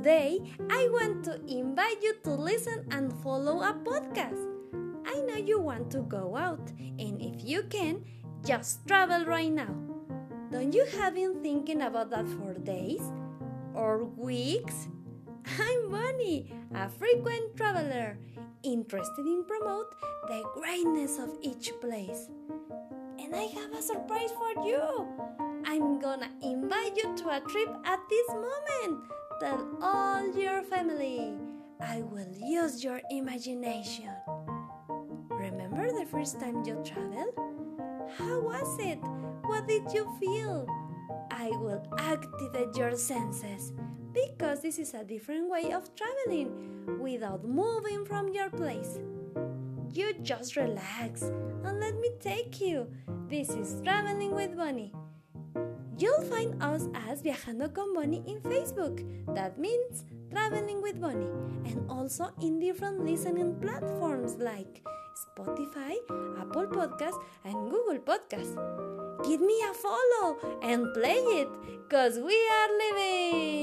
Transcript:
Today, I want to invite you to listen and follow a podcast. I know you want to go out, and if you can, just travel right now. Don't you have been thinking about that for days or weeks? I'm Bonnie, a frequent traveler, interested in promote the greatness of each place. And I have a surprise for you. I'm gonna invite you to a trip at this moment. Tell all your family. I will use your imagination. Remember the first time you traveled? How was it? What did you feel? I will activate your senses because this is a different way of traveling without moving from your place. You just relax and let me take you. This is Traveling with Bonnie. You'll find us as Viajando con Bonnie in Facebook. That means Traveling with Bonnie. And also in different listening platforms like Spotify, Apple Podcast, and Google Podcast. Give me a follow and play it, cause we are living!